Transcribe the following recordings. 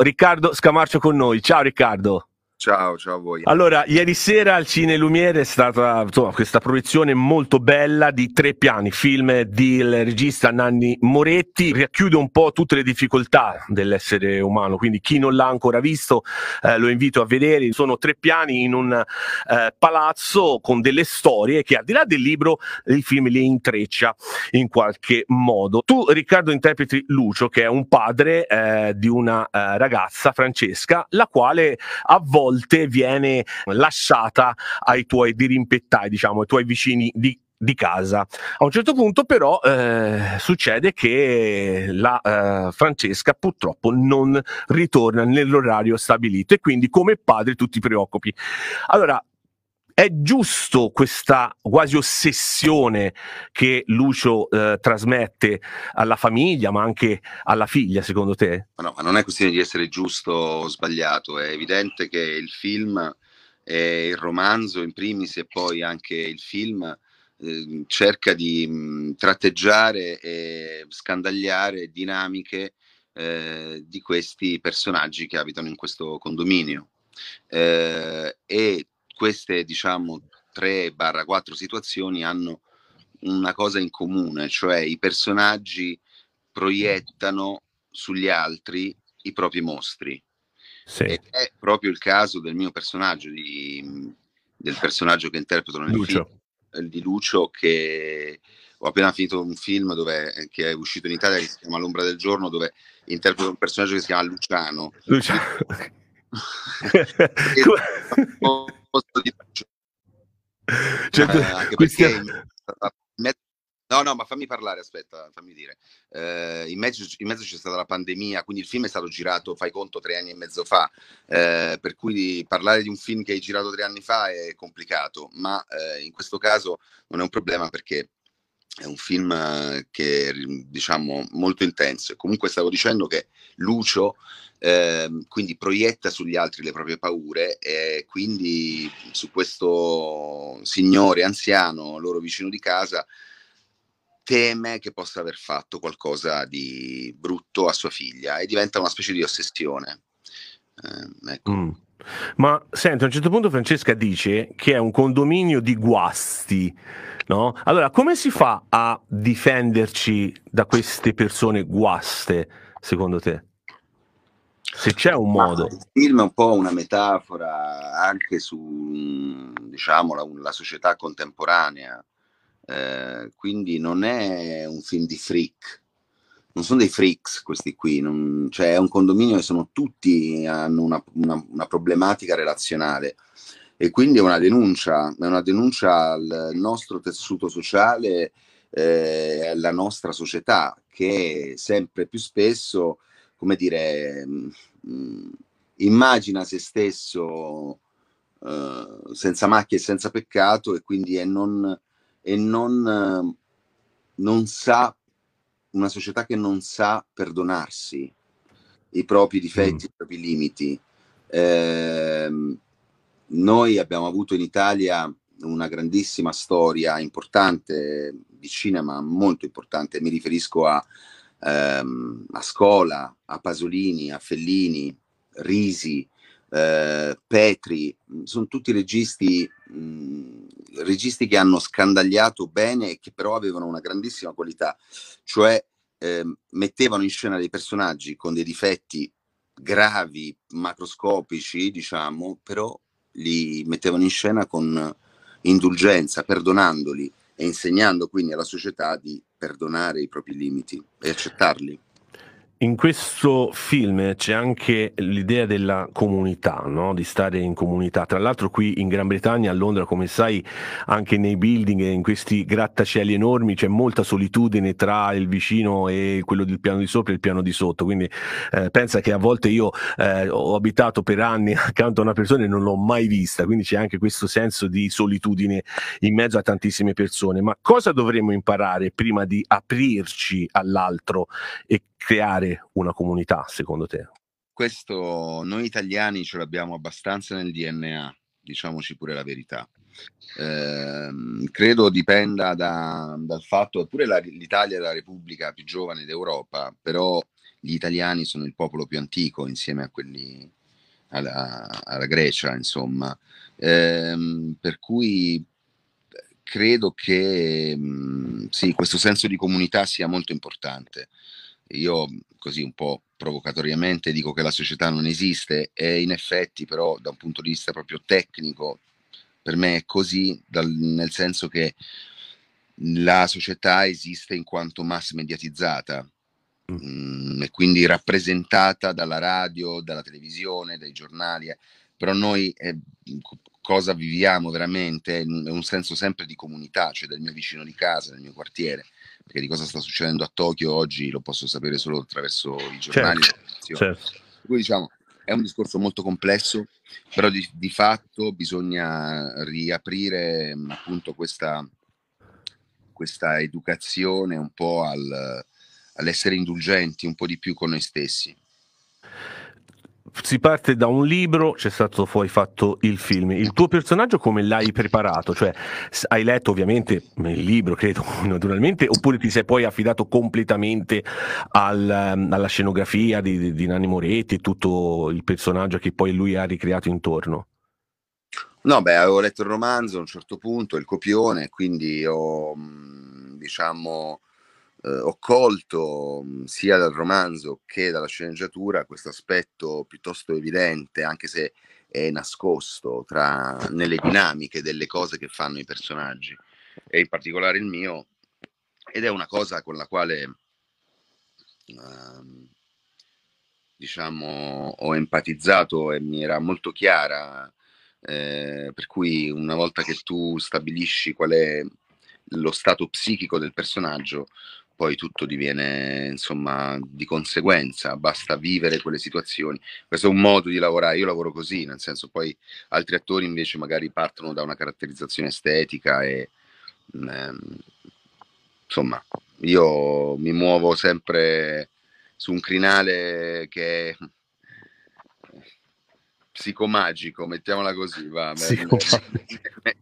Riccardo Scamarcio con noi. Ciao Riccardo. Ciao, ciao a voi. Allora, ieri sera al Cine Lumiere è stata insomma, questa proiezione molto bella di tre piani, film del regista Nanni Moretti, racchiude un po' tutte le difficoltà dell'essere umano, quindi chi non l'ha ancora visto eh, lo invito a vedere, sono tre piani in un eh, palazzo con delle storie che al di là del libro il film le intreccia in qualche modo. Tu Riccardo interpreti Lucio che è un padre eh, di una eh, ragazza, Francesca, la quale a volte volte viene lasciata ai tuoi dirimpettai, diciamo, ai tuoi vicini di di casa. A un certo punto però eh, succede che la eh, Francesca purtroppo non ritorna nell'orario stabilito e quindi come padre tu ti preoccupi. Allora, è giusto questa quasi ossessione che Lucio eh, trasmette alla famiglia, ma anche alla figlia, secondo te? No, ma non è questione di essere giusto o sbagliato, è evidente che il film e il romanzo in primis e poi anche il film eh, cerca di mh, tratteggiare e scandagliare dinamiche eh, di questi personaggi che abitano in questo condominio. Eh, e queste diciamo 3-4 situazioni hanno una cosa in comune, cioè i personaggi proiettano sugli altri i propri mostri. Sì. Ed è proprio il caso del mio personaggio, di, del personaggio che interpreto nel Lucio. film di Lucio, che ho appena finito un film dove, che è uscito in Italia che si chiama L'ombra del giorno, dove interpreto un personaggio che si chiama Luciano. Luciano. cioè, eh, No, no, ma fammi parlare, aspetta, fammi dire. Eh, in, mezzo, in, mezzo, c'è stata la pandemia, quindi il film è stato girato, fai conto, tre anni e mezzo fa, eh, per cui parlare di un film che hai girato tre anni fa è complicato, ma eh, in questo caso non è un problema perché è un film che è diciamo molto intenso. Comunque stavo dicendo che Lucio eh, quindi proietta sugli altri le proprie paure e quindi su questo signore anziano, loro vicino di casa, teme che possa aver fatto qualcosa di brutto a sua figlia e diventa una specie di ossessione. Eh, ecco. mm. Ma senti, a un certo punto Francesca dice che è un condominio di guasti, no? Allora, come si fa a difenderci da queste persone guaste, secondo te? Se c'è un modo. il film è un po' una metafora anche su, diciamo, la, la società contemporanea, eh, quindi non è un film di freak, non sono dei freaks questi qui, non, cioè è un condominio che sono tutti, hanno una, una, una problematica relazionale. E quindi è una denuncia, è una denuncia al nostro tessuto sociale, eh, alla nostra società che sempre più spesso come dire, mh, mm, immagina se stesso uh, senza macchie e senza peccato e quindi è non, e non, uh, non sa, una società che non sa perdonarsi i propri difetti, mm. i propri limiti. Eh, noi abbiamo avuto in Italia una grandissima storia importante di cinema, molto importante, mi riferisco a ehm, a Scola, a Pasolini, a Fellini, Risi, eh, Petri, mm, sono tutti registi, mh, mm, registi che hanno scandagliato bene e che però avevano una grandissima qualità, cioè eh, mettevano in scena dei personaggi con dei difetti gravi, macroscopici, diciamo, però li mettevano in scena con indulgenza, perdonandoli e insegnando quindi alla società di perdonare i propri limiti e accettarli. In questo film c'è anche l'idea della comunità, no? di stare in comunità. Tra l'altro qui in Gran Bretagna, a Londra, come sai, anche nei building in questi grattacieli enormi c'è molta solitudine tra il vicino e quello del piano di sopra e il piano di sotto. Quindi eh, pensa che a volte io eh, ho abitato per anni accanto a una persona e non l'ho mai vista, quindi c'è anche questo senso di solitudine in mezzo a tantissime persone. Ma cosa dovremmo imparare prima di aprirci all'altro e creare una comunità, secondo te? Questo noi italiani ce l'abbiamo abbastanza nel DNA, diciamoci pure la verità. Eh, credo dipenda da, dal fatto, eppure la, l'Italia è la repubblica più giovane d'Europa, però gli italiani sono il popolo più antico insieme a quelli alla, alla Grecia, insomma. Ehm, per cui credo che mh, sì, questo senso di comunità sia molto importante. Io così un po' provocatoriamente dico che la società non esiste e in effetti però da un punto di vista proprio tecnico per me è così, dal, nel senso che la società esiste in quanto mass mediatizzata mh, mm. mm, e quindi rappresentata dalla radio, dalla televisione, dai giornali, eh. però noi eh, cosa viviamo veramente è un senso sempre di comunità, cioè del mio vicino di casa, del mio quartiere, perché di cosa sta succedendo a Tokyo oggi lo posso sapere solo attraverso i giornali. Certo, certo. Quindi diciamo, è un discorso molto complesso, però di, di fatto bisogna riaprire appunto questa, questa educazione un po' al, all'essere indulgenti un po' di più con noi stessi si parte da un libro, c'è stato poi fatto il film. Il tuo personaggio come l'hai preparato? Cioè, hai letto ovviamente il libro, credo, naturalmente, oppure ti sei poi affidato completamente al, alla scenografia di, di, Nanni Moretti e tutto il personaggio che poi lui ha ricreato intorno? No, beh, avevo letto il romanzo a un certo punto, il copione, quindi ho, diciamo, eh, ho colto mh, sia dal romanzo che dalla sceneggiatura questo aspetto piuttosto evidente, anche se è nascosto tra, nelle dinamiche delle cose che fanno i personaggi, e in particolare il mio, ed è una cosa con la quale uh, diciamo ho empatizzato e mi era molto chiara. Eh, per cui una volta che tu stabilisci qual è lo stato psichico del personaggio, poi tutto diviene insomma di conseguenza, basta vivere quelle situazioni. Questo è un modo di lavorare, io lavoro così, nel senso poi altri attori invece magari partono da una caratterizzazione estetica e ehm, insomma io mi muovo sempre su un crinale che è psicomagico, mettiamola così, va,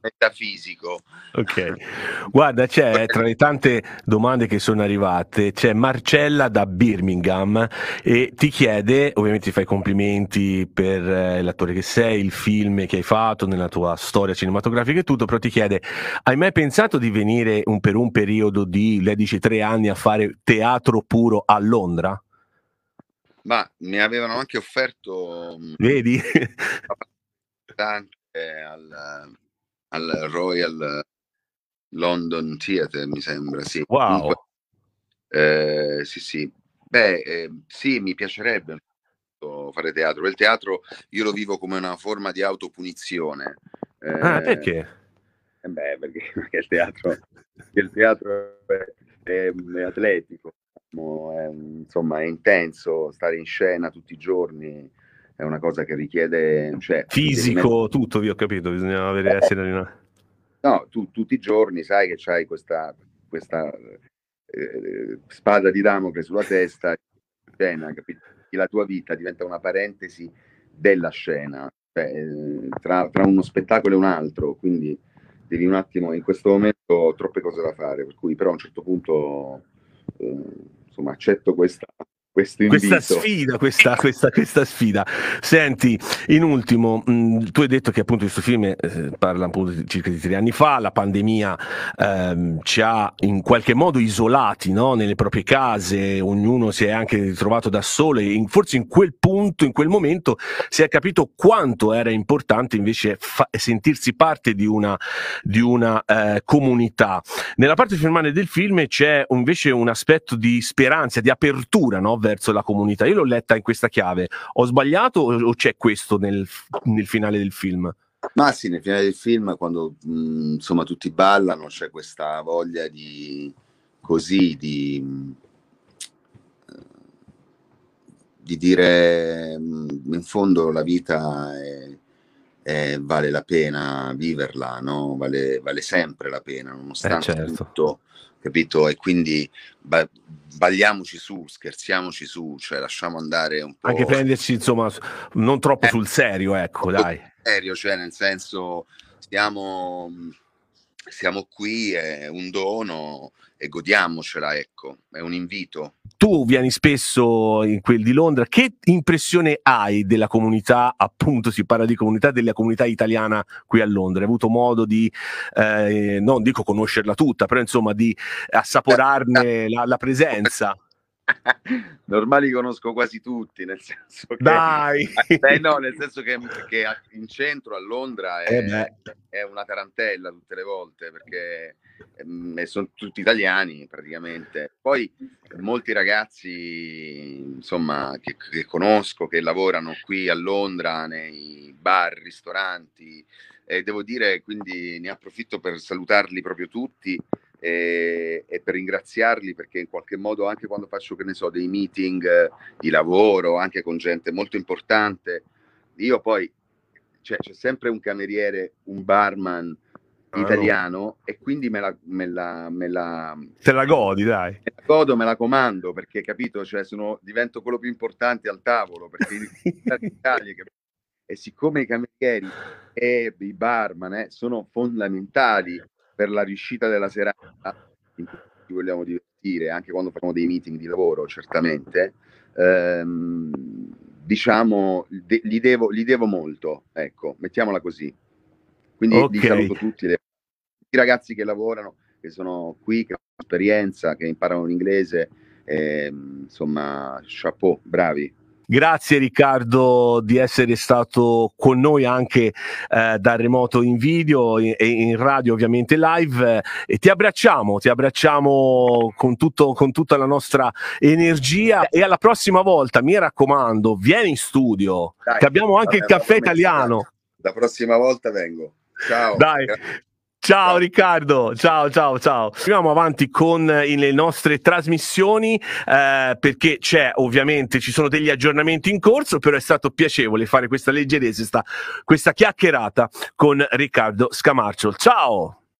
metafisico. Ok, guarda, c'è tra le tante domande che sono arrivate, c'è Marcella da Birmingham e ti chiede, ovviamente ti fai complimenti per eh, l'attore che sei, il film che hai fatto nella tua storia cinematografica e tutto, però ti chiede, hai mai pensato di venire un, per un periodo di, lei dice, tre anni a fare teatro puro a Londra? Ma mi avevano anche offerto mm, Vedi? al, al Royal London Theatre, mi sembra, sì. Wow. Comunque, eh, sì, sì. Beh, eh, sì, mi piacerebbe fare teatro. Il teatro io lo vivo come una forma di autopunizione. Eh, ah, perché? Eh beh, perché, perché il teatro, il teatro è, è, è atletico, è, insomma è intenso, stare in scena tutti i giorni è una cosa che richiede... Cioè, Fisico, tutto, vi ho capito, bisogna avere, eh, essere... No, tu tutti i giorni sai che c'hai questa, questa eh, spada di Damocle sulla testa, scena, capito? La tua vita diventa una parentesi della scena, cioè, tra, tra uno spettacolo e un altro, quindi devi un attimo, in questo momento ho troppe cose da fare, per cui però a un certo punto eh, insomma accetto questa, questa sfida, questa, questa, questa, sfida. Senti, in ultimo, mh, mm, tu hai detto che appunto questo film eh, parla appunto di circa di tre anni fa, la pandemia ehm, ci ha in qualche modo isolati no? nelle proprie case, ognuno si è anche ritrovato da solo e in, forse in quel punto, in quel momento si è capito quanto era importante invece fa- sentirsi parte di una, di una eh, comunità. Nella parte finale del film c'è invece un aspetto di speranza, di apertura, no? Verso la comunità. Io l'ho letta in questa chiave. Ho sbagliato o c'è questo nel, nel finale del film? Ma sì, nel finale del film, quando mh, mm, insomma tutti ballano, c'è questa voglia di così di, eh, di dire mh, mm, in fondo la vita è, è, vale la pena viverla, no? vale, vale sempre la pena, nonostante eh certo. tutto capito? E quindi ba- balliamoci su, scherziamoci su, cioè lasciamo andare un po'. Anche prenderci, insomma, non troppo eh, sul serio, ecco, dai. Serio, cioè nel senso, stiamo siamo qui, è un dono e godiamocela, ecco, è un invito. Tu vieni spesso in quel di Londra, che impressione hai della comunità, appunto si parla di comunità, della comunità italiana qui a Londra? Hai avuto modo di, eh, non dico conoscerla tutta, però insomma di assaporarne la, la presenza? Normali conosco quasi tutti, nel senso che... Dai! Eh, no, nel senso che, che, in centro a Londra è, eh è, una tarantella tutte le volte, perché eh, sono tutti italiani praticamente. Poi molti ragazzi, insomma, che, che conosco, che lavorano qui a Londra, nei bar, ristoranti, e devo dire, quindi ne approfitto per salutarli proprio tutti e, e, per ringraziarli perché in qualche modo anche quando faccio che ne so dei meeting eh, di lavoro anche con gente molto importante io poi cioè, c'è sempre un cameriere un barman ah, italiano no. e quindi me la, me la, me la te la godi dai me la godo me la comando perché capito cioè sono, divento quello più importante al tavolo perché Italia, e siccome i camerieri e i barman eh, sono fondamentali per la riuscita della serata in cui ci vogliamo divertire, anche quando facciamo dei meeting di lavoro, certamente, ehm, diciamo, de- gli, devo, gli, devo, molto, ecco, mettiamola così. Quindi okay. li saluto tutti, i ragazzi che lavorano, che sono qui, che hanno esperienza, che imparano l'inglese, ehm, insomma, chapeau, bravi. Grazie Riccardo di essere stato con noi anche eh, da remoto in video e in radio ovviamente live e ti abbracciamo, ti abbracciamo con, tutto, con tutta la nostra energia e alla prossima volta mi raccomando vieni in studio Dai, che abbiamo anche il caffè italiano. La prossima volta vengo. Ciao. Dai. Ciao Riccardo, ciao ciao ciao. Andiamo avanti con le nostre trasmissioni eh, perché c'è ovviamente, ci sono degli aggiornamenti in corso, però è stato piacevole fare questa leggerezza, questa chiacchierata con Riccardo Scamarcio. Ciao!